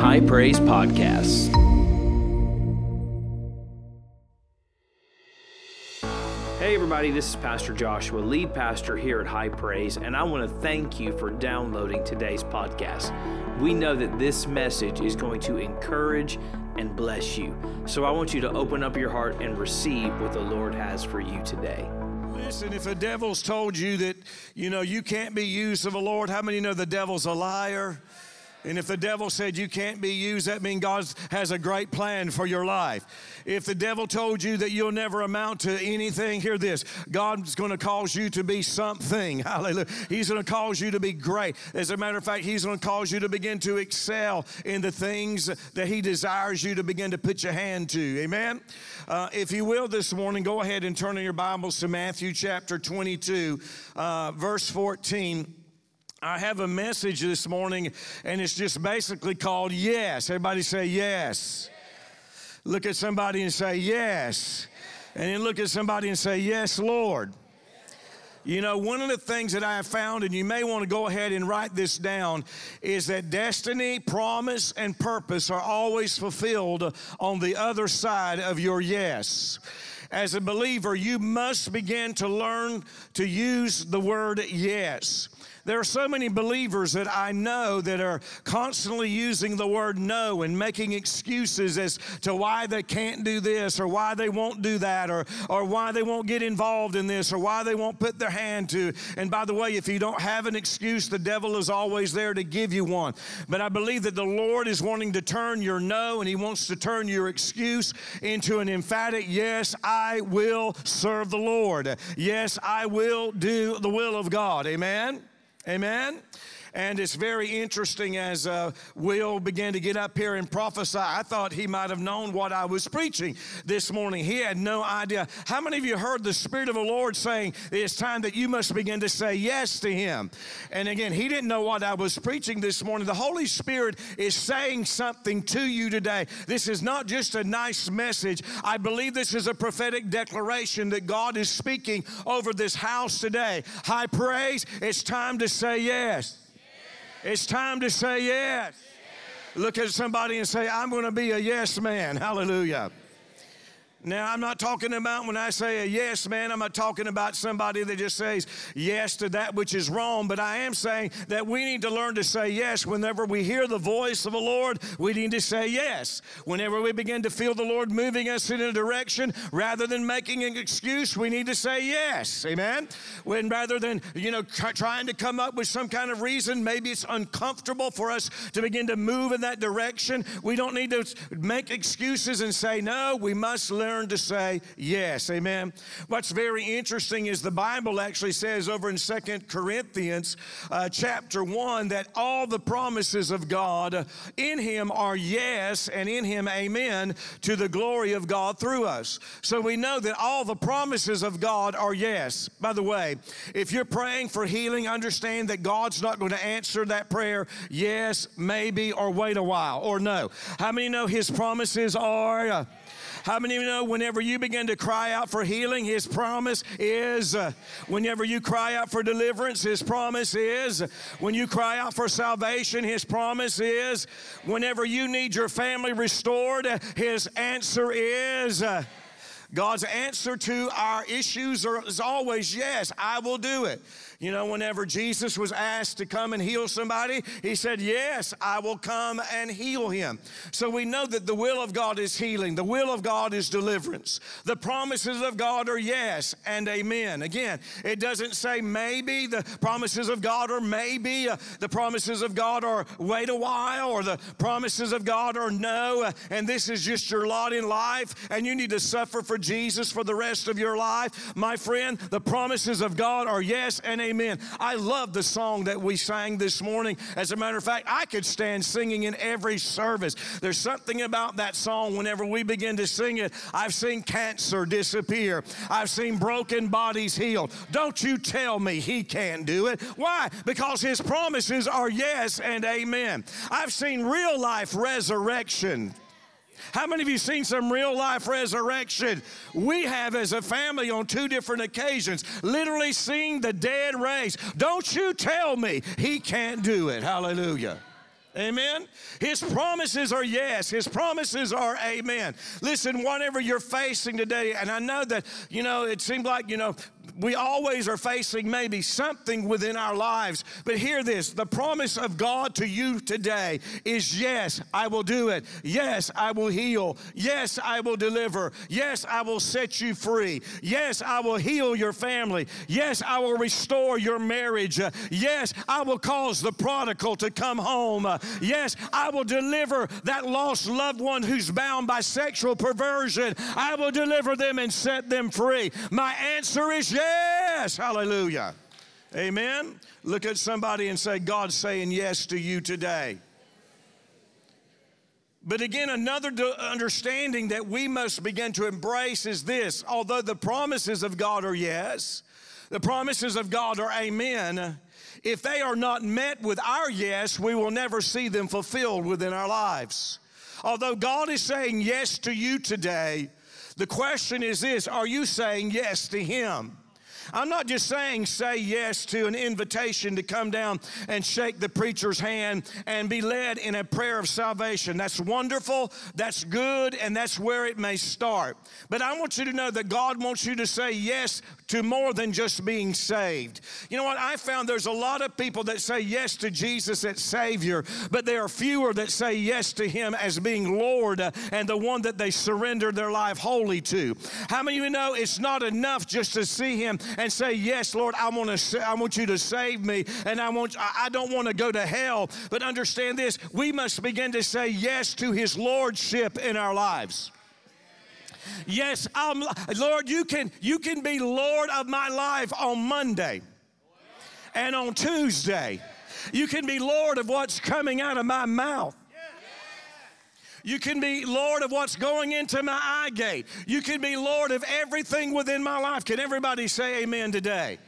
High Praise Podcasts. Hey, everybody, this is Pastor Joshua, lead pastor here at High Praise, and I want to thank you for downloading today's podcast. We know that this message is going to encourage and bless you. So I want you to open up your heart and receive what the Lord has for you today. Listen, if the devil's told you that, you know, you can't be used of the Lord, how many know the devil's a liar? And if the devil said you can't be used, that means God has a great plan for your life. If the devil told you that you'll never amount to anything, hear this God's going to cause you to be something. Hallelujah. He's going to cause you to be great. As a matter of fact, He's going to cause you to begin to excel in the things that He desires you to begin to put your hand to. Amen. Uh, if you will, this morning, go ahead and turn in your Bibles to Matthew chapter 22, uh, verse 14. I have a message this morning, and it's just basically called Yes. Everybody say yes. Look at somebody and say yes. And then look at somebody and say, Yes, Lord. You know, one of the things that I have found, and you may want to go ahead and write this down, is that destiny, promise, and purpose are always fulfilled on the other side of your yes. As a believer, you must begin to learn to use the word yes. There are so many believers that I know that are constantly using the word no and making excuses as to why they can't do this or why they won't do that or, or why they won't get involved in this or why they won't put their hand to. And by the way, if you don't have an excuse, the devil is always there to give you one. But I believe that the Lord is wanting to turn your no and He wants to turn your excuse into an emphatic yes, I will serve the Lord. Yes, I will do the will of God. Amen. Amen. And it's very interesting as uh, Will began to get up here and prophesy. I thought he might have known what I was preaching this morning. He had no idea. How many of you heard the Spirit of the Lord saying, It's time that you must begin to say yes to Him? And again, he didn't know what I was preaching this morning. The Holy Spirit is saying something to you today. This is not just a nice message. I believe this is a prophetic declaration that God is speaking over this house today. High praise, it's time to say yes. It's time to say yes. Look at somebody and say, I'm going to be a yes man. Hallelujah. Now, I'm not talking about when I say a yes man, I'm not talking about somebody that just says yes to that which is wrong, but I am saying that we need to learn to say yes. Whenever we hear the voice of the Lord, we need to say yes. Whenever we begin to feel the Lord moving us in a direction, rather than making an excuse, we need to say yes. Amen? When rather than, you know, trying to come up with some kind of reason, maybe it's uncomfortable for us to begin to move in that direction, we don't need to make excuses and say no. We must learn learn to say yes. Amen. What's very interesting is the Bible actually says over in Second Corinthians uh, chapter 1 that all the promises of God in Him are yes, and in Him amen to the glory of God through us. So we know that all the promises of God are yes. By the way, if you're praying for healing, understand that God's not going to answer that prayer yes, maybe, or wait a while, or no. How many know His promises are? How many of you know whenever you begin to cry out for healing, His promise is, uh, whenever you cry out for deliverance, His promise is, when you cry out for salvation, His promise is, whenever you need your family restored, His answer is, uh, God's answer to our issues is always yes, I will do it. You know, whenever Jesus was asked to come and heal somebody, he said, Yes, I will come and heal him. So we know that the will of God is healing, the will of God is deliverance. The promises of God are yes and amen. Again, it doesn't say maybe, the promises of God are maybe, uh, the promises of God are wait a while, or the promises of God are no, uh, and this is just your lot in life, and you need to suffer for Jesus for the rest of your life. My friend, the promises of God are yes and amen amen. I love the song that we sang this morning. As a matter of fact, I could stand singing in every service. There's something about that song whenever we begin to sing it. I've seen cancer disappear, I've seen broken bodies healed. Don't you tell me he can't do it. Why? Because his promises are yes and amen. I've seen real life resurrection. How many of you seen some real life resurrection? We have as a family on two different occasions literally seen the dead raised. Don't you tell me he can't do it. Hallelujah. Amen. His promises are yes. His promises are amen. Listen, whatever you're facing today, and I know that, you know, it seemed like, you know, we always are facing maybe something within our lives. But hear this the promise of God to you today is yes, I will do it. Yes, I will heal. Yes, I will deliver. Yes, I will set you free. Yes, I will heal your family. Yes, I will restore your marriage. Yes, I will cause the prodigal to come home. Yes, I will deliver that lost loved one who's bound by sexual perversion. I will deliver them and set them free. My answer is yes. Hallelujah. Amen. Look at somebody and say, God's saying yes to you today. But again, another understanding that we must begin to embrace is this although the promises of God are yes, the promises of God are amen. If they are not met with our yes, we will never see them fulfilled within our lives. Although God is saying yes to you today, the question is this are you saying yes to Him? I'm not just saying say yes to an invitation to come down and shake the preacher's hand and be led in a prayer of salvation. That's wonderful, that's good, and that's where it may start. But I want you to know that God wants you to say yes to more than just being saved. You know what? I found there's a lot of people that say yes to Jesus as Savior, but there are fewer that say yes to Him as being Lord and the one that they surrender their life wholly to. How many of you know it's not enough just to see Him and say, Yes, Lord, I want to I want you to save me, and I want I don't want to go to hell. But understand this, we must begin to say yes to his lordship in our lives. Yes, I'm, Lord, you can you can be Lord of my life on Monday and on Tuesday. You can be Lord of what's coming out of my mouth. You can be Lord of what's going into my eye gate. You can be Lord of everything within my life. Can everybody say amen today?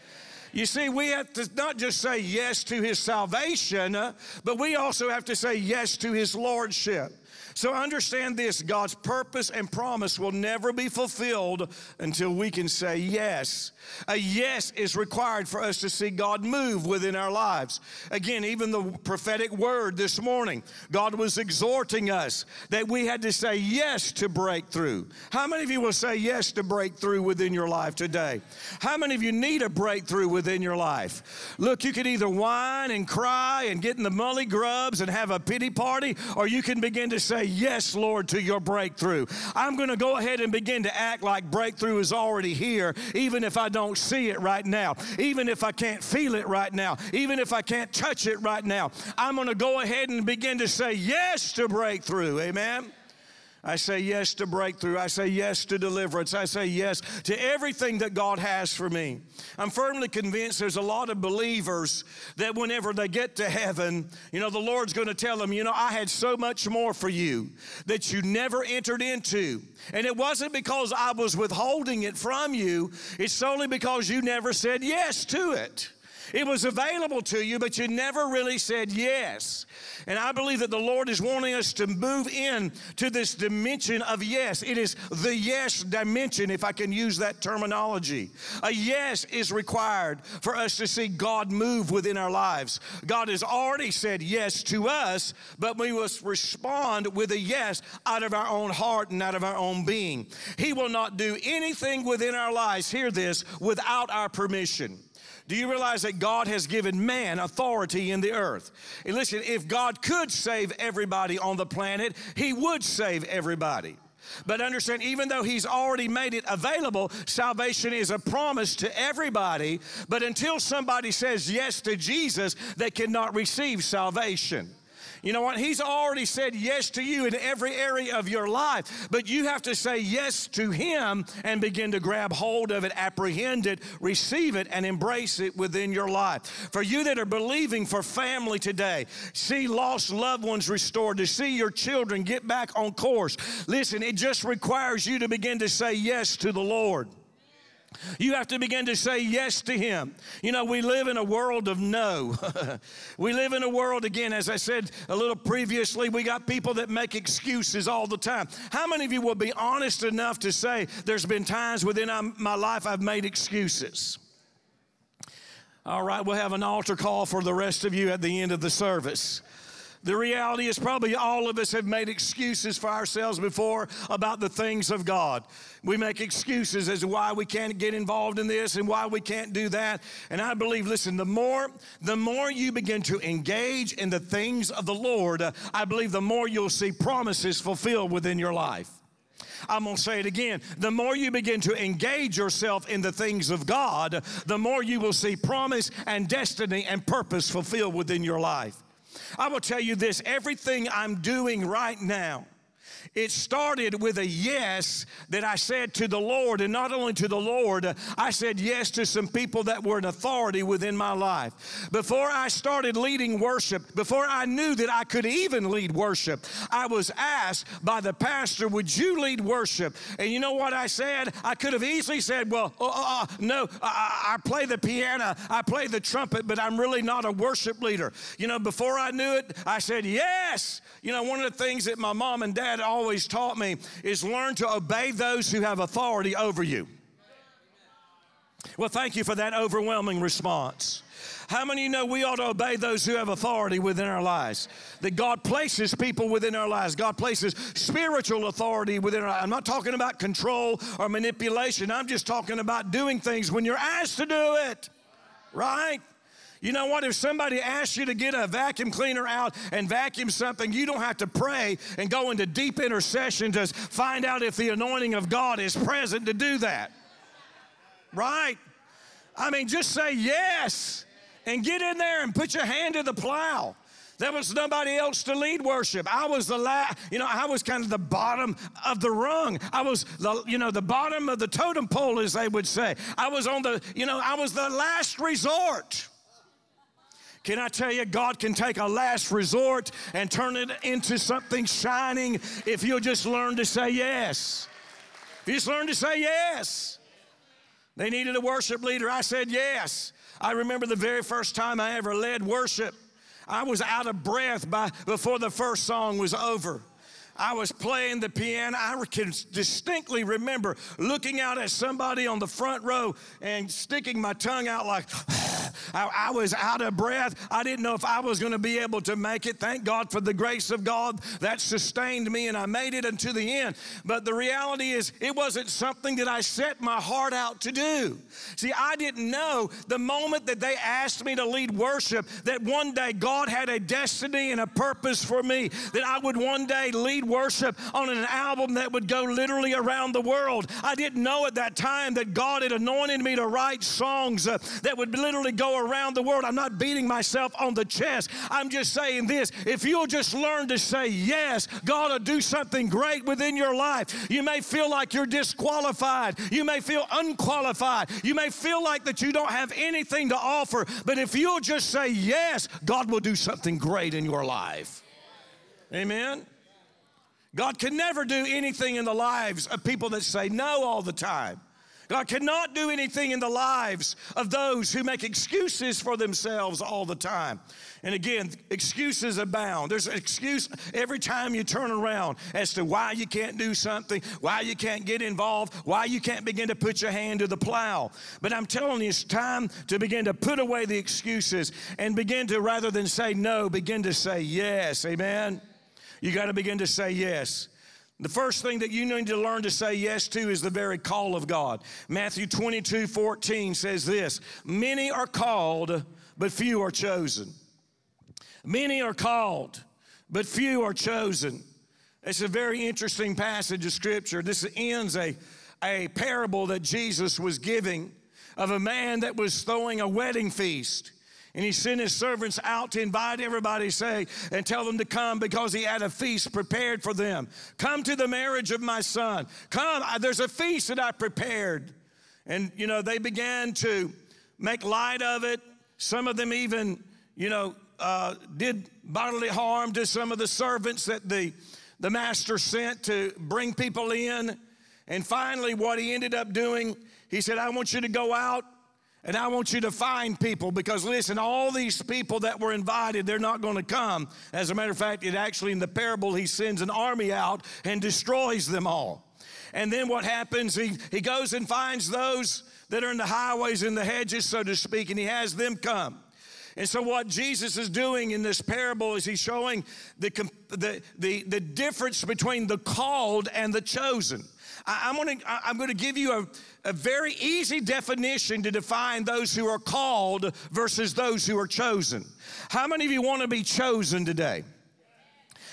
You see, we have to not just say yes to his salvation, uh, but we also have to say yes to his lordship. So understand this God's purpose and promise will never be fulfilled until we can say yes. A yes is required for us to see God move within our lives. Again, even the prophetic word this morning, God was exhorting us that we had to say yes to breakthrough. How many of you will say yes to breakthrough within your life today? How many of you need a breakthrough within your life? Look, you can either whine and cry and get in the mully grubs and have a pity party, or you can begin to say, Yes, Lord, to your breakthrough. I'm going to go ahead and begin to act like breakthrough is already here, even if I don't see it right now, even if I can't feel it right now, even if I can't touch it right now. I'm going to go ahead and begin to say yes to breakthrough. Amen. I say yes to breakthrough. I say yes to deliverance. I say yes to everything that God has for me. I'm firmly convinced there's a lot of believers that whenever they get to heaven, you know, the Lord's going to tell them, you know, I had so much more for you that you never entered into. And it wasn't because I was withholding it from you, it's solely because you never said yes to it. It was available to you, but you never really said yes. And I believe that the Lord is wanting us to move in to this dimension of yes. It is the yes dimension, if I can use that terminology. A yes is required for us to see God move within our lives. God has already said yes to us, but we must respond with a yes out of our own heart and out of our own being. He will not do anything within our lives, hear this, without our permission. Do you realize that God has given man authority in the earth? And listen, if God could save everybody on the planet, He would save everybody. But understand, even though He's already made it available, salvation is a promise to everybody. But until somebody says yes to Jesus, they cannot receive salvation. You know what? He's already said yes to you in every area of your life, but you have to say yes to Him and begin to grab hold of it, apprehend it, receive it, and embrace it within your life. For you that are believing for family today, see lost loved ones restored, to see your children get back on course, listen, it just requires you to begin to say yes to the Lord. You have to begin to say yes to Him. You know, we live in a world of no. we live in a world, again, as I said a little previously, we got people that make excuses all the time. How many of you will be honest enough to say there's been times within um, my life I've made excuses? All right, we'll have an altar call for the rest of you at the end of the service. The reality is, probably all of us have made excuses for ourselves before about the things of God. We make excuses as to why we can't get involved in this and why we can't do that. And I believe, listen, the more the more you begin to engage in the things of the Lord, uh, I believe the more you'll see promises fulfilled within your life. I'm going to say it again. The more you begin to engage yourself in the things of God, the more you will see promise and destiny and purpose fulfilled within your life. I will tell you this everything I'm doing right now it started with a yes that I said to the Lord, and not only to the Lord, I said yes to some people that were an authority within my life. Before I started leading worship, before I knew that I could even lead worship, I was asked by the pastor, Would you lead worship? And you know what I said? I could have easily said, Well, uh, uh, uh no, I, I play the piano, I play the trumpet, but I'm really not a worship leader. You know, before I knew it, I said, Yes. You know, one of the things that my mom and dad always taught me is learn to obey those who have authority over you. Well, thank you for that overwhelming response. How many you know we ought to obey those who have authority within our lives? That God places people within our lives. God places spiritual authority within our lives. I'm not talking about control or manipulation. I'm just talking about doing things when you're asked to do it. Right? You know what? If somebody asks you to get a vacuum cleaner out and vacuum something, you don't have to pray and go into deep intercession to find out if the anointing of God is present to do that. Right? I mean, just say yes and get in there and put your hand to the plow. There was nobody else to lead worship. I was the last, you know, I was kind of the bottom of the rung. I was the, you know, the bottom of the totem pole, as they would say. I was on the, you know, I was the last resort. Can I tell you, God can take a last resort and turn it into something shining if you'll just learn to say yes. If you just learn to say yes. They needed a worship leader. I said yes. I remember the very first time I ever led worship. I was out of breath by before the first song was over. I was playing the piano. I can distinctly remember looking out at somebody on the front row and sticking my tongue out like, I, I was out of breath. I didn't know if I was going to be able to make it. Thank God for the grace of God that sustained me, and I made it until the end. But the reality is, it wasn't something that I set my heart out to do. See, I didn't know the moment that they asked me to lead worship that one day God had a destiny and a purpose for me, that I would one day lead worship on an album that would go literally around the world. I didn't know at that time that God had anointed me to write songs uh, that would literally go around the world. I'm not beating myself on the chest. I'm just saying this if you'll just learn to say yes, God will do something great within your life. You may feel like you're disqualified, you may feel unqualified, you may feel like that you don't have anything to offer, but if you'll just say yes, God will do something great in your life. Amen. God can never do anything in the lives of people that say no all the time. God cannot do anything in the lives of those who make excuses for themselves all the time. And again, excuses abound. There's an excuse every time you turn around as to why you can't do something, why you can't get involved, why you can't begin to put your hand to the plow. But I'm telling you, it's time to begin to put away the excuses and begin to, rather than say no, begin to say yes. Amen? You got to begin to say yes. The first thing that you need to learn to say yes to is the very call of God. Matthew 22 14 says this Many are called, but few are chosen. Many are called, but few are chosen. It's a very interesting passage of scripture. This ends a, a parable that Jesus was giving of a man that was throwing a wedding feast. And he sent his servants out to invite everybody, say, and tell them to come because he had a feast prepared for them. Come to the marriage of my son. Come, there's a feast that I prepared. And, you know, they began to make light of it. Some of them even, you know, uh, did bodily harm to some of the servants that the, the master sent to bring people in. And finally, what he ended up doing, he said, I want you to go out and I want you to find people because listen, all these people that were invited, they're not going to come. As a matter of fact, it actually in the parable, he sends an army out and destroys them all. And then what happens? He, he goes and finds those that are in the highways and the hedges, so to speak, and he has them come. And so, what Jesus is doing in this parable is he's showing the, the, the, the difference between the called and the chosen. I, am to I'm going to give you a, a very easy definition to define those who are called versus those who are chosen. How many of you want to be chosen today?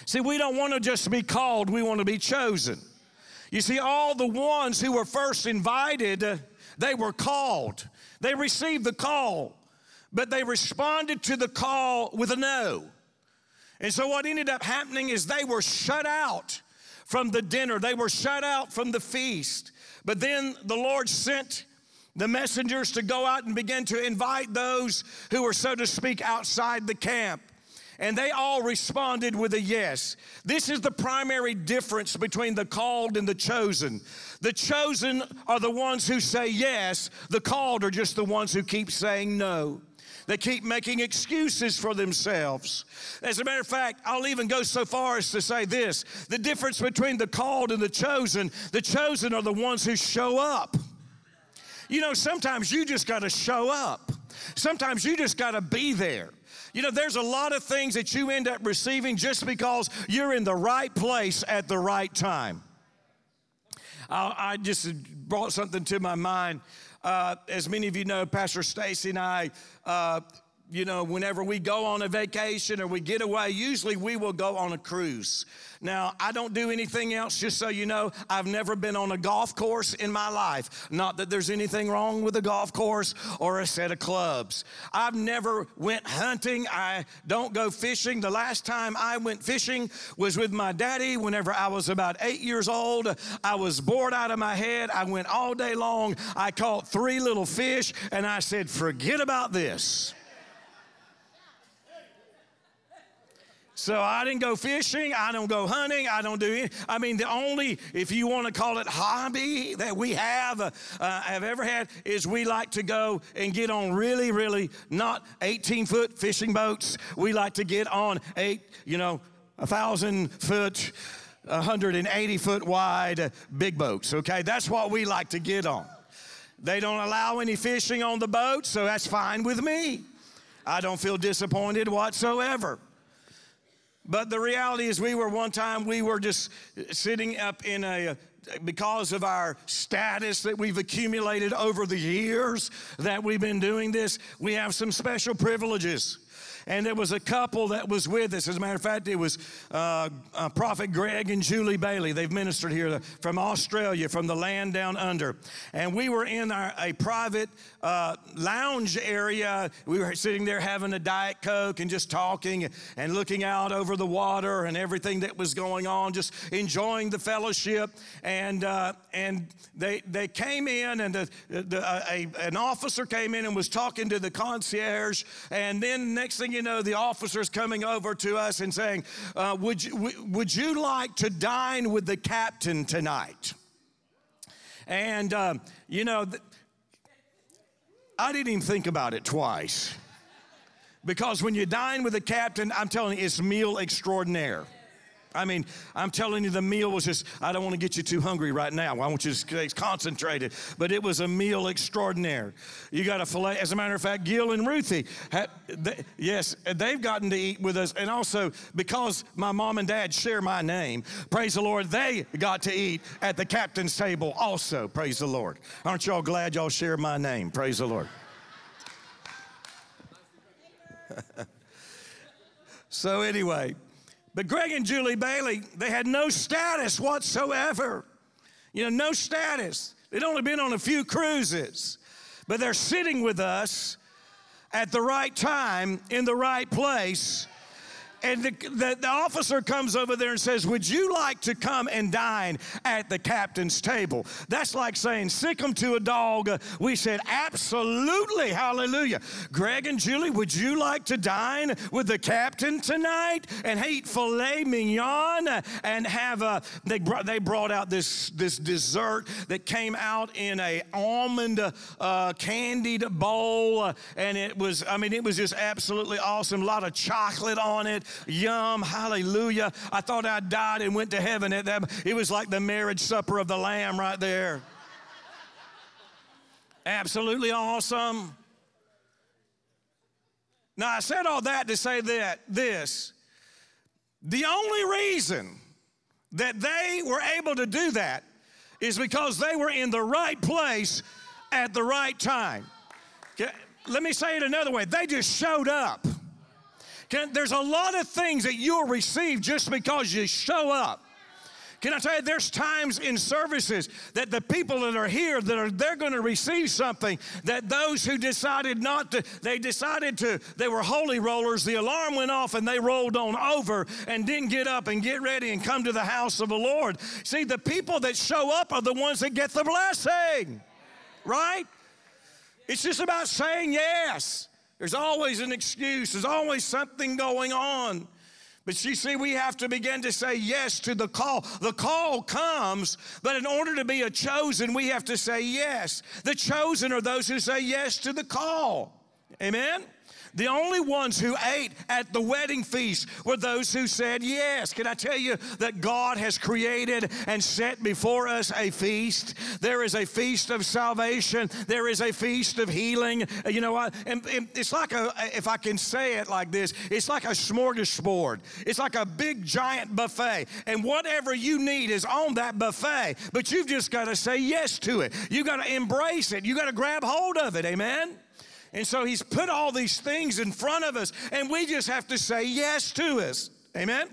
See, we don't want to just be called, we want to be chosen. You see, all the ones who were first invited, they were called. They received the call, but they responded to the call with a no. And so, what ended up happening is they were shut out from the dinner, they were shut out from the feast. But then the Lord sent the messengers to go out and begin to invite those who were, so to speak, outside the camp. And they all responded with a yes. This is the primary difference between the called and the chosen. The chosen are the ones who say yes, the called are just the ones who keep saying no. They keep making excuses for themselves. As a matter of fact, I'll even go so far as to say this the difference between the called and the chosen, the chosen are the ones who show up. You know, sometimes you just got to show up, sometimes you just got to be there. You know, there's a lot of things that you end up receiving just because you're in the right place at the right time. I, I just brought something to my mind. Uh, as many of you know, Pastor Stacy and I, uh, you know, whenever we go on a vacation or we get away, usually we will go on a cruise. Now, I don't do anything else, just so you know. I've never been on a golf course in my life. Not that there's anything wrong with a golf course or a set of clubs. I've never went hunting. I don't go fishing. The last time I went fishing was with my daddy whenever I was about eight years old. I was bored out of my head. I went all day long. I caught three little fish and I said, forget about this. So I didn't go fishing. I don't go hunting. I don't do any. I mean, the only, if you want to call it hobby that we have, uh, uh, have ever had, is we like to go and get on really, really not 18 foot fishing boats. We like to get on eight, you know, a thousand foot, 180 foot wide big boats. Okay, that's what we like to get on. They don't allow any fishing on the boat, so that's fine with me. I don't feel disappointed whatsoever. But the reality is, we were one time, we were just sitting up in a, because of our status that we've accumulated over the years that we've been doing this, we have some special privileges and there was a couple that was with us. As a matter of fact, it was uh, uh, Prophet Greg and Julie Bailey. They've ministered here from Australia, from the land down under. And we were in our, a private uh, lounge area. We were sitting there having a Diet Coke and just talking and looking out over the water and everything that was going on, just enjoying the fellowship. And, uh, and they, they came in, and the, the, a, an officer came in and was talking to the concierge. And then next thing you you know, the officers coming over to us and saying, uh, would, you, would you like to dine with the captain tonight? And, uh, you know, th- I didn't even think about it twice. Because when you dine with the captain, I'm telling you, it's meal extraordinaire. I mean, I'm telling you, the meal was just, I don't want to get you too hungry right now. I want you to stay concentrated. But it was a meal extraordinaire. You got a filet. As a matter of fact, Gil and Ruthie, they, yes, they've gotten to eat with us. And also, because my mom and dad share my name, praise the Lord, they got to eat at the captain's table also. Praise the Lord. Aren't y'all glad y'all share my name? Praise the Lord. so, anyway. But Greg and Julie Bailey, they had no status whatsoever. You know, no status. They'd only been on a few cruises, but they're sitting with us at the right time in the right place and the, the, the, officer comes over there and says, Would you like to come and dine at the captain's table? That's like saying, "sick 'em to a dog. We said, Absolutely, hallelujah. Greg and Julie, would you like to dine with the captain tonight and eat filet mignon and have a, they, brought, they brought out this, this dessert that came out in a almond uh, candied bowl. And it was, I mean, it was just absolutely awesome. A lot of chocolate on it. Yum, hallelujah. I thought I died and went to heaven. At that. It was like the marriage supper of the Lamb right there. Absolutely awesome. Now, I said all that to say that this the only reason that they were able to do that is because they were in the right place at the right time. Let me say it another way they just showed up. Okay, there's a lot of things that you'll receive just because you show up. Can I tell you, there's times in services that the people that are here that are they're going to receive something that those who decided not to, they decided to, they were holy rollers. The alarm went off and they rolled on over and didn't get up and get ready and come to the house of the Lord. See, the people that show up are the ones that get the blessing, right? It's just about saying yes. There's always an excuse, there's always something going on. But you see, we have to begin to say yes to the call. The call comes, but in order to be a chosen, we have to say yes. The chosen are those who say yes to the call. Amen? The only ones who ate at the wedding feast were those who said yes. Can I tell you that God has created and set before us a feast? There is a feast of salvation, there is a feast of healing. Uh, you know, what? and, and it's like a, if I can say it like this, it's like a smorgasbord. It's like a big giant buffet. And whatever you need is on that buffet, but you've just got to say yes to it. You've got to embrace it. You've got to grab hold of it. Amen? And so he's put all these things in front of us, and we just have to say yes to us. Amen?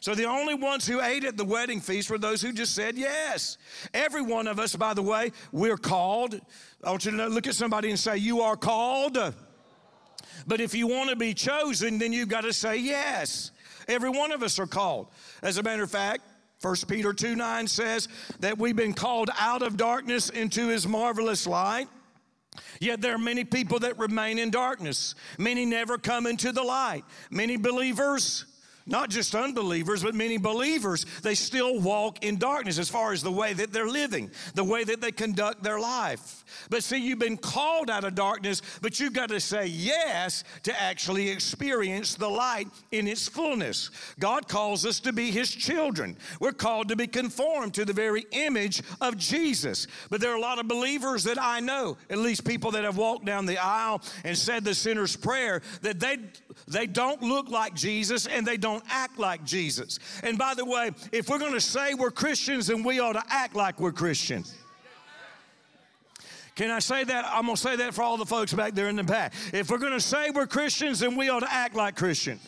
So the only ones who ate at the wedding feast were those who just said yes. Every one of us, by the way, we're called. I want you to look at somebody and say, You are called. But if you want to be chosen, then you've got to say yes. Every one of us are called. As a matter of fact, 1 Peter 2 9 says that we've been called out of darkness into his marvelous light. Yet there are many people that remain in darkness. Many never come into the light. Many believers not just unbelievers, but many believers, they still walk in darkness as far as the way that they're living, the way that they conduct their life. But see, you've been called out of darkness, but you've got to say yes to actually experience the light in its fullness. God calls us to be His children. We're called to be conformed to the very image of Jesus. But there are a lot of believers that I know, at least people that have walked down the aisle and said the sinner's prayer, that they, they don't look like Jesus and they don't act like Jesus. And by the way, if we're going to say we're Christians, then we ought to act like we're Christians. Can I say that? I'm going to say that for all the folks back there in the back. If we're going to say we're Christians, then we ought to act like Christians.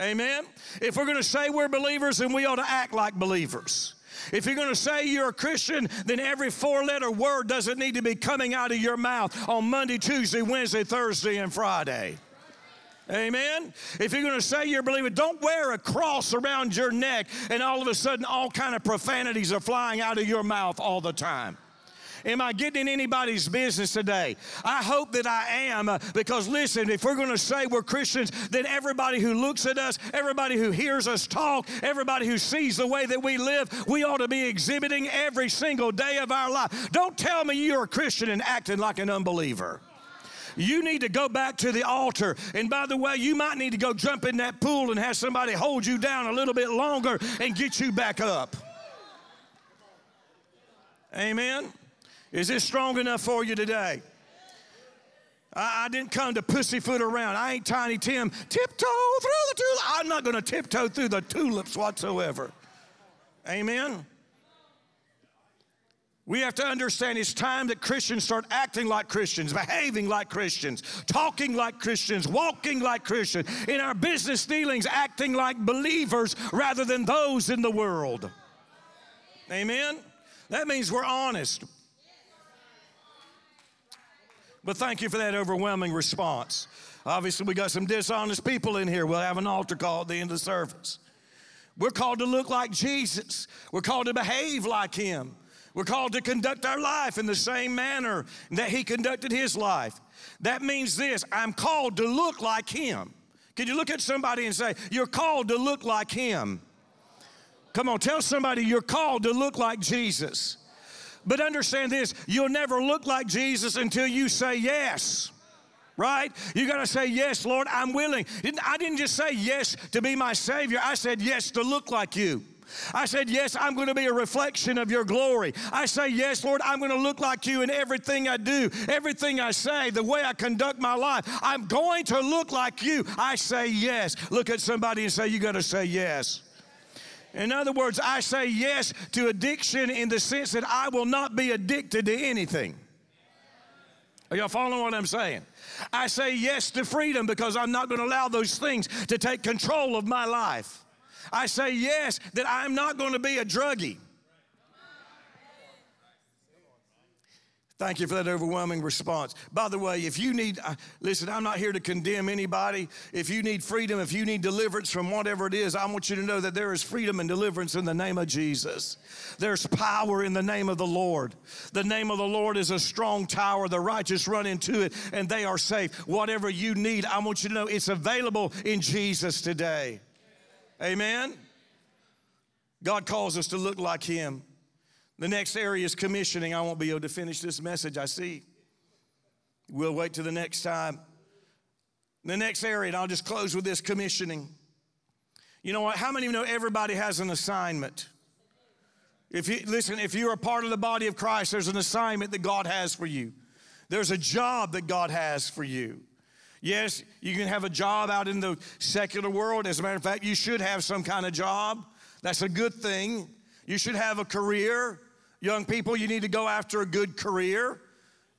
Amen? If we're going to say we're believers, then we ought to act like believers. If you're going to say you're a Christian, then every four letter word doesn't need to be coming out of your mouth on Monday, Tuesday, Wednesday, Thursday, and Friday. Amen. If you're going to say you're a believer, don't wear a cross around your neck and all of a sudden all kind of profanities are flying out of your mouth all the time. Am I getting in anybody's business today? I hope that I am uh, because listen, if we're going to say we're Christians, then everybody who looks at us, everybody who hears us talk, everybody who sees the way that we live, we ought to be exhibiting every single day of our life. Don't tell me you're a Christian and acting like an unbeliever. You need to go back to the altar. And by the way, you might need to go jump in that pool and have somebody hold you down a little bit longer and get you back up. Amen. Is this strong enough for you today? I, I didn't come to pussyfoot around. I ain't Tiny Tim. Tiptoe through the tulips. I'm not going to tiptoe through the tulips whatsoever. Amen. We have to understand it's time that Christians start acting like Christians, behaving like Christians, talking like Christians, walking like Christians, in our business dealings, acting like believers rather than those in the world. Amen? That means we're honest. But thank you for that overwhelming response. Obviously, we got some dishonest people in here. We'll have an altar call at the end of the service. We're called to look like Jesus, we're called to behave like Him. We're called to conduct our life in the same manner that He conducted His life. That means this I'm called to look like Him. Can you look at somebody and say, You're called to look like Him? Come on, tell somebody you're called to look like Jesus. But understand this you'll never look like Jesus until you say yes right? You got to say, Yes, Lord, I'm willing. I didn't just say yes to be my Savior, I said yes to look like you. I said, Yes, I'm going to be a reflection of your glory. I say, Yes, Lord, I'm going to look like you in everything I do, everything I say, the way I conduct my life. I'm going to look like you. I say, Yes. Look at somebody and say, You got to say yes. In other words, I say yes to addiction in the sense that I will not be addicted to anything. Are y'all following what I'm saying? I say yes to freedom because I'm not going to allow those things to take control of my life. I say yes that I'm not going to be a druggie. Thank you for that overwhelming response. By the way, if you need, uh, listen, I'm not here to condemn anybody. If you need freedom, if you need deliverance from whatever it is, I want you to know that there is freedom and deliverance in the name of Jesus. There's power in the name of the Lord. The name of the Lord is a strong tower. The righteous run into it and they are safe. Whatever you need, I want you to know it's available in Jesus today. Amen. God calls us to look like Him. The next area is commissioning. I won't be able to finish this message, I see. We'll wait till the next time. The next area, and I'll just close with this commissioning. You know what? How many of you know everybody has an assignment? If you listen, if you're a part of the body of Christ, there's an assignment that God has for you. There's a job that God has for you. Yes, you can have a job out in the secular world. As a matter of fact, you should have some kind of job. That's a good thing. You should have a career. Young people, you need to go after a good career.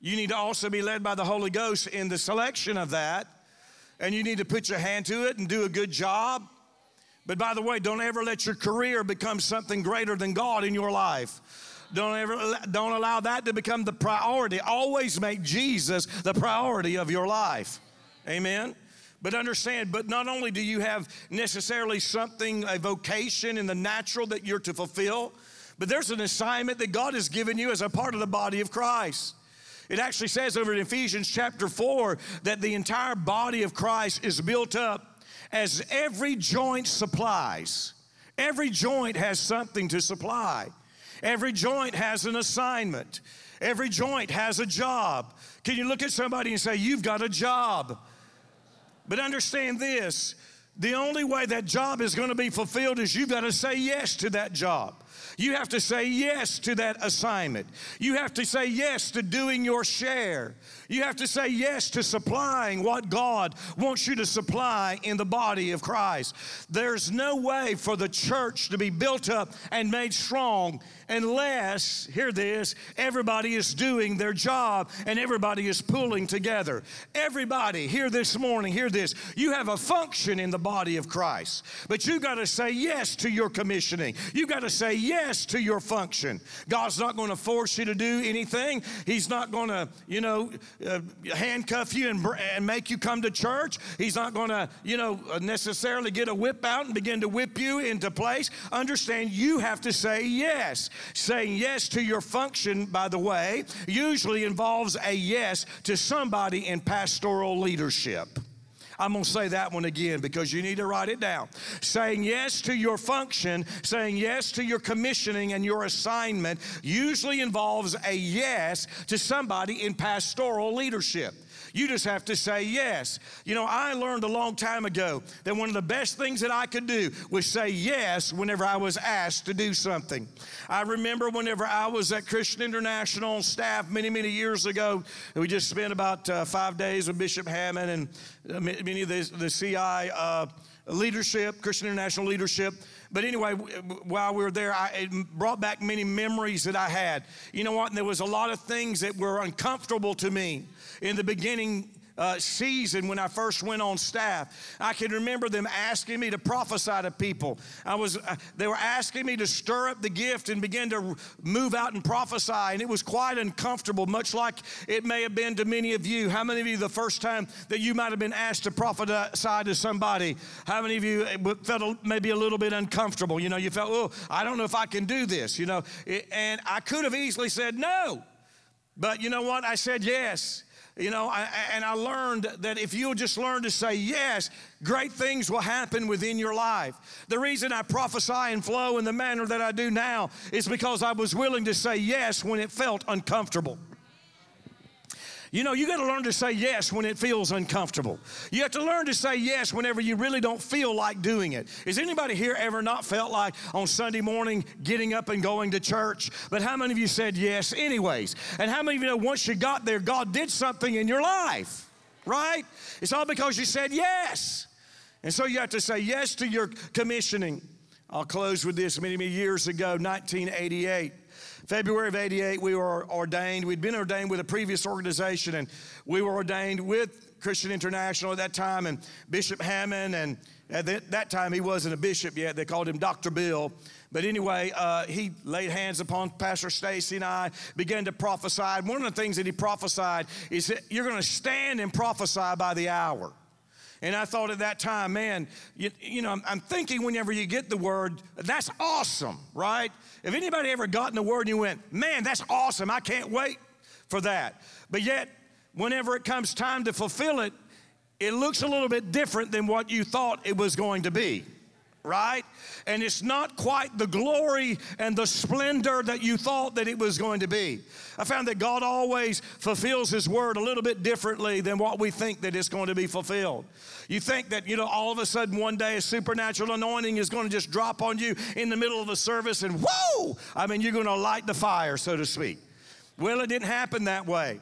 You need to also be led by the Holy Ghost in the selection of that. And you need to put your hand to it and do a good job. But by the way, don't ever let your career become something greater than God in your life. Don't ever don't allow that to become the priority. Always make Jesus the priority of your life. Amen. But understand, but not only do you have necessarily something, a vocation in the natural that you're to fulfill, but there's an assignment that God has given you as a part of the body of Christ. It actually says over in Ephesians chapter 4 that the entire body of Christ is built up as every joint supplies. Every joint has something to supply. Every joint has an assignment. Every joint has a job. Can you look at somebody and say, You've got a job? But understand this the only way that job is going to be fulfilled is you've got to say yes to that job. You have to say yes to that assignment. You have to say yes to doing your share. You have to say yes to supplying what God wants you to supply in the body of Christ. There's no way for the church to be built up and made strong unless, hear this, everybody is doing their job and everybody is pulling together. Everybody, here this morning, hear this. You have a function in the body of Christ, but you got to say yes to your commissioning. You got to say yes to your function. God's not going to force you to do anything. He's not going to, you know, uh, handcuff you and, and make you come to church. He's not going to, you know, necessarily get a whip out and begin to whip you into place. Understand, you have to say yes. Saying yes to your function, by the way, usually involves a yes to somebody in pastoral leadership. I'm going to say that one again because you need to write it down. Saying yes to your function, saying yes to your commissioning and your assignment usually involves a yes to somebody in pastoral leadership. You just have to say yes. You know, I learned a long time ago that one of the best things that I could do was say yes whenever I was asked to do something. I remember whenever I was at Christian International staff many, many years ago, we just spent about uh, five days with Bishop Hamon and uh, many of the, the CI uh, leadership, Christian International leadership. But anyway, while we were there, I, it brought back many memories that I had. You know what? And there was a lot of things that were uncomfortable to me in the beginning uh, season when I first went on staff. I can remember them asking me to prophesy to people. I was, uh, they were asking me to stir up the gift and begin to move out and prophesy, and it was quite uncomfortable, much like it may have been to many of you. How many of you, the first time that you might have been asked to prophesy to somebody, how many of you uh, felt maybe a little bit uncomfortable? You know, you felt, oh, I don't know if I can do this, you know, and I could have easily said no. But you know what? I said yes. You know, I, and I learned that if you'll just learn to say yes, great things will happen within your life. The reason I prophesy and flow in the manner that I do now is because I was willing to say yes when it felt uncomfortable. You know, you got to learn to say yes when it feels uncomfortable. You have to learn to say yes whenever you really don't feel like doing it. Is anybody here ever not felt like on Sunday morning getting up and going to church? But how many of you said yes anyways? And how many of you know once you got there, God did something in your life, right? It's all because you said yes. And so you have to say yes to your commissioning. I'll close with this. Many, many years ago, 1988, February of 88, we were ordained. We'd been ordained with a previous organization, and we were ordained with Christian International at that time, and Bishop Hamon. and at that time he wasn't a bishop yet. They called him Dr. Bill. But anyway, uh, he laid hands upon Pastor Stacy and I, began to prophesy. One of the things that he prophesied is that you're going to stand and prophesy by the hour. And I thought at that time, man, you, you know, I'm, I'm, thinking whenever you get the word, that's awesome, right? If anybody ever gotten the word and you went, man, that's awesome, I can't wait for that. But yet, whenever it comes time to fulfill it, it looks a little bit different than what you thought it was going to be right? And it's not quite the glory and the splendor that you thought that it was going to be. I found that God always fulfills His word a little bit differently than what we think that it's going to be fulfilled. You think that, you know, all of a sudden one day a supernatural anointing is going to just drop on you in the middle of a service and whoa! I mean, you're going to light the fire, so to speak. Well, it didn't happen that way.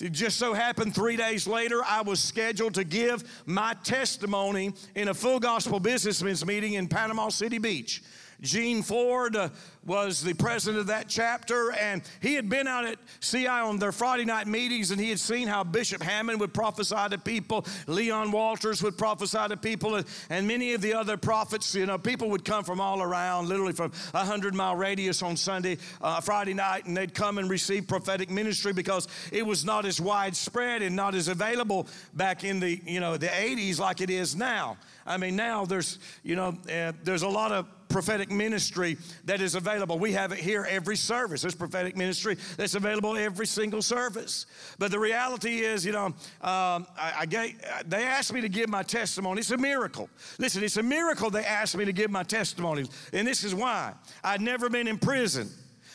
It just so happened three days later, I was scheduled to give my testimony in a full gospel businessmen's meeting in Panama City Beach. Gene Ford uh, was the president of that chapter, and he had been out at CI on their Friday night meetings, and he had seen how Bishop Hamon would prophesy to people, Leon Walters would prophesy to people, and, and many of the other prophets. You know, people would come from all around, literally from a hundred mile radius on Sunday, uh, Friday night, and they'd come and receive prophetic ministry because it was not as widespread and not as available back in the you know the 80s like it is now. I mean, now there's you know uh, there's a lot of prophetic ministry that is available. We have it here every service. There's prophetic ministry that's available every single service. But the reality is, you know, um, I, I they asked me to give my testimony. It's a miracle. Listen, it's a miracle they asked me to give my testimony. And this is why. I'd never been in prison.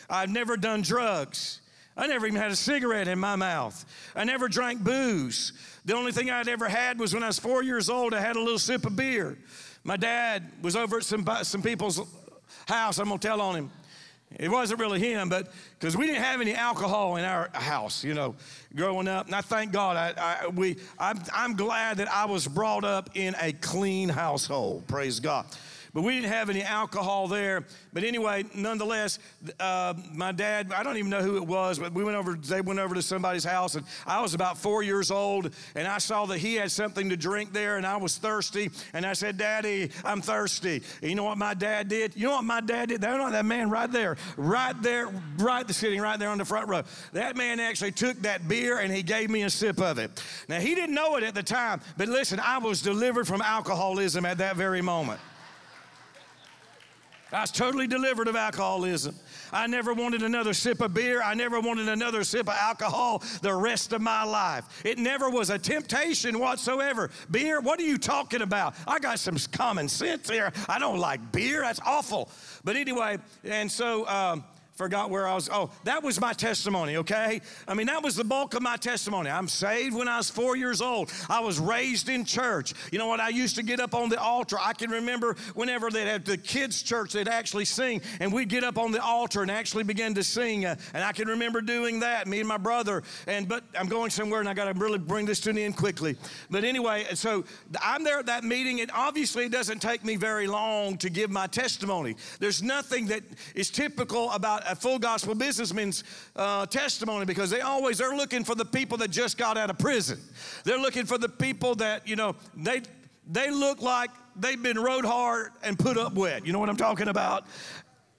I've never done drugs. I never even had a cigarette in my mouth. I never drank booze. The only thing I'd ever had was when I was four years old, I had a little sip of beer. My dad was over at some, some people's house. I'm going to tell on him. It wasn't really him, but because we didn't have any alcohol in our house, you know, growing up. And I thank God, I, I, we, I'm, I'm glad that I was brought up in a clean household. Praise God but we didn't have any alcohol there. But anyway, nonetheless, uh, my dad, I don't even know who it was, but we went over, they went over to somebody's house, and I was about four years old, and I saw that he had something to drink there, and I was thirsty, and I said, Daddy, I'm thirsty. And you know what my dad did? You know what my dad did? That, man right there, right there, right sitting right there on the front row. That man actually took that beer and he gave me a sip of it. Now, he didn't know it at the time, but listen, I was delivered from alcoholism at that very moment. I was totally delivered of alcoholism. I never wanted another sip of beer. I never wanted another sip of alcohol the rest of my life. It never was a temptation whatsoever. Beer, what are you talking about? I got some common sense here. I don't like beer. That's awful. But anyway, and so um, Forgot where I was. Oh, that was my testimony, okay? I mean, that was the bulk of my testimony. I'm saved when I was four years old. I was raised in church. You know what? I used to get up on the altar. I can remember whenever they'd have the kids' church, they'd actually sing, and we'd get up on the altar and actually begin to sing. Uh, and I can remember doing that, me and my brother. And but I'm going somewhere, and I got to really bring this to an end quickly. But anyway, so I'm there at that meeting, and obviously it doesn't take me very long to give my testimony. There's nothing that is typical about a full gospel businessman's uh, testimony because they always they're looking for the people that just got out of prison. They're looking for the people that you know they they look like they've been rode hard and put up wet. You know what I'm talking about?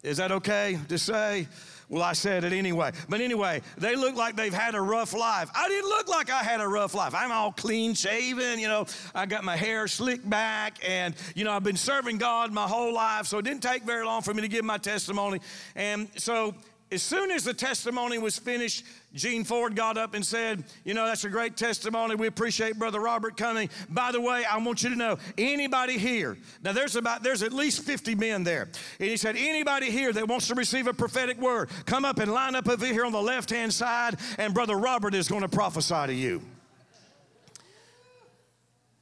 Is that okay to say? Well, I said it anyway. But anyway, they look like they've had a rough life. I didn't look like I had a rough life. I'm all clean shaven, you know, I got my hair slicked back, and, you know, I've been serving God my whole life, so it didn't take very long for me to give my testimony. And so as soon as the testimony was finished, Gene Ford got up and said, You know, that's a great testimony. We appreciate Brother Robert coming. By the way, I want you to know anybody here, now there's about, there's at least 50 men there. And he said, Anybody here that wants to receive a prophetic word, come up and line up over here on the left hand side, and Brother Robert is going to prophesy to you.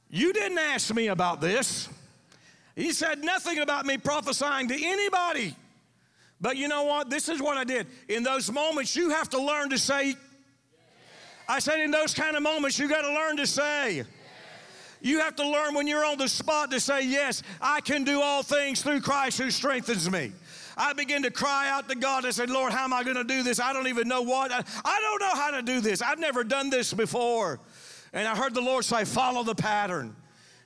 You didn't ask me about this. He said nothing about me prophesying to anybody. But you know what? This is what I did. In those moments, you have to learn to say, I said, in those kind of moments, you got to learn to say. You have to learn when you're on the spot to say, Yes, I can do all things through Christ who strengthens me. I began to cry out to God. I said, Lord, how am I going to do this? I don't even know what. I, I don't know how to do this. I've never done this before. And I heard the Lord say, Follow the pattern.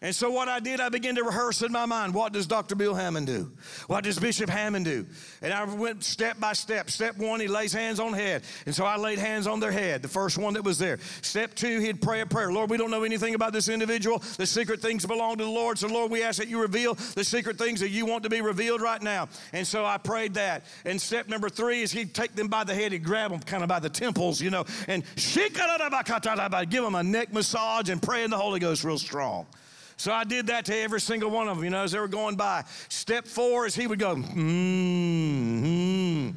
And so what I did, I began to rehearse in my mind, what does Dr. Bill Hamon do? What does Bishop Hamon do? And I went step by step. Step one, he lays hands on head. And so I laid hands on their head, the first one that was there. Step two, he'd pray a prayer. Lord, we don't know anything about this individual. The secret things belong to the Lord. So Lord, we ask that you reveal the secret things that you want to be revealed right now. And so I prayed that. And step number three is he'd take them by the head, he'd grab them kind of by the temples, you know, and give them a neck massage and pray in the Holy Ghost real strong. So I did that to every single one of them, you know, as they were going by. Step four is he would go, hmm,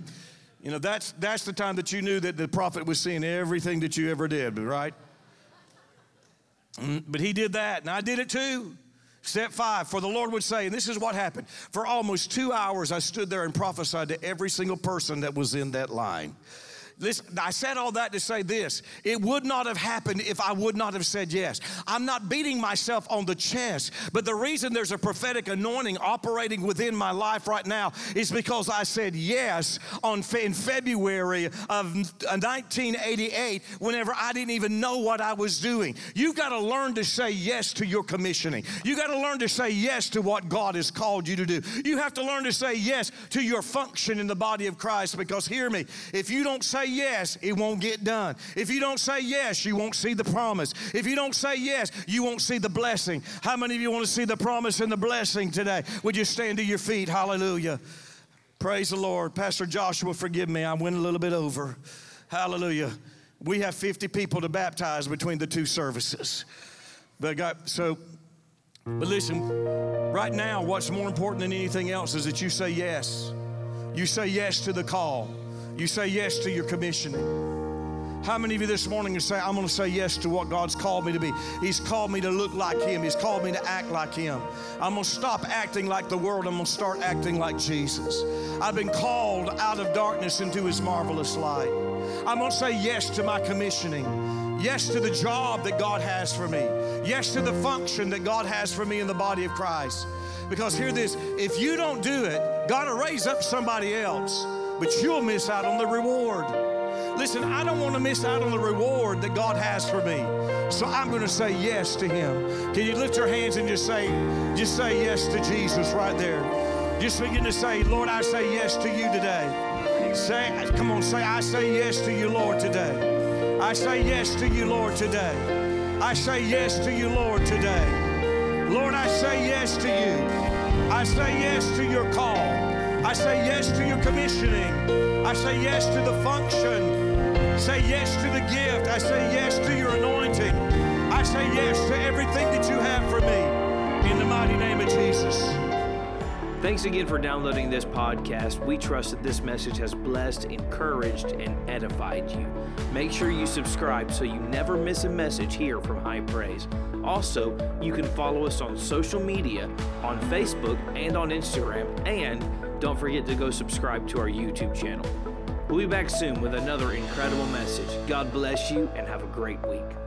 You know, that's, that's the time that you knew that the prophet was seeing everything that you ever did, right? Mm, but he did that, and I did it too. Step five, for the Lord would say, and this is what happened. For almost two hours, I stood there and prophesied to every single person that was in that line. Listen, I said all that to say this. It would not have happened if I would not have said yes. I'm not beating myself on the chest, but the reason there's a prophetic anointing operating within my life right now is because I said yes on in February of 1988 whenever I didn't even know what I was doing. You've got to learn to say yes to your commissioning. You've got to learn to say yes to what God has called you to do. You have to learn to say yes to your function in the body of Christ because hear me, if you don't say yes, it won't get done. If you don't say yes, you won't see the promise. If you don't say yes, you won't see the blessing. How many of you want to see the promise and the blessing today? Would you stand to your feet? Hallelujah. Praise the Lord. Pastor Joshua, forgive me. I went a little bit over. Hallelujah. We have 50 people to baptize between the two services. But God, so, but listen, right now, what's more important than anything else is that you say yes. You say yes to the call. You say yes to your commissioning. How many of you this morning say, I'm going to say yes to what God's called me to be? He's called me to look like Him, He's called me to act like Him. I'm going to stop acting like the world, I'm going to start acting like Jesus. I've been called out of darkness into His marvelous light. I'm going to say yes to my commissioning. Yes to the job that God has for me. Yes to the function that God has for me in the body of Christ. Because hear this if you don't do it, God will raise up somebody else but you'll miss out on the reward. Listen, I don't want to miss out on the reward that God has for me. So I'm going to say yes to Him. Can you lift your hands and just say, just say yes to Jesus right there? Just begin to say, Lord, I say yes to you today. Say, come on, say, I say yes to you, Lord, today. I say yes to you, Lord, today. I say yes to you, Lord, today. Lord, I say yes to you. I say yes to your call. I say yes to your commissioning. I say yes to the function. Say yes to the gift. I say yes to your anointing. I say yes to everything that you have for me. In the mighty name of Jesus. Thanks again for downloading this podcast. We trust that this message has blessed, encouraged, and edified you. Make sure you subscribe so you never miss a message here from High Praise. Also, you can follow us on social media on Facebook and on Instagram and don't forget to go subscribe to our YouTube channel. We'll be back soon with another incredible message. God bless you and have a great week.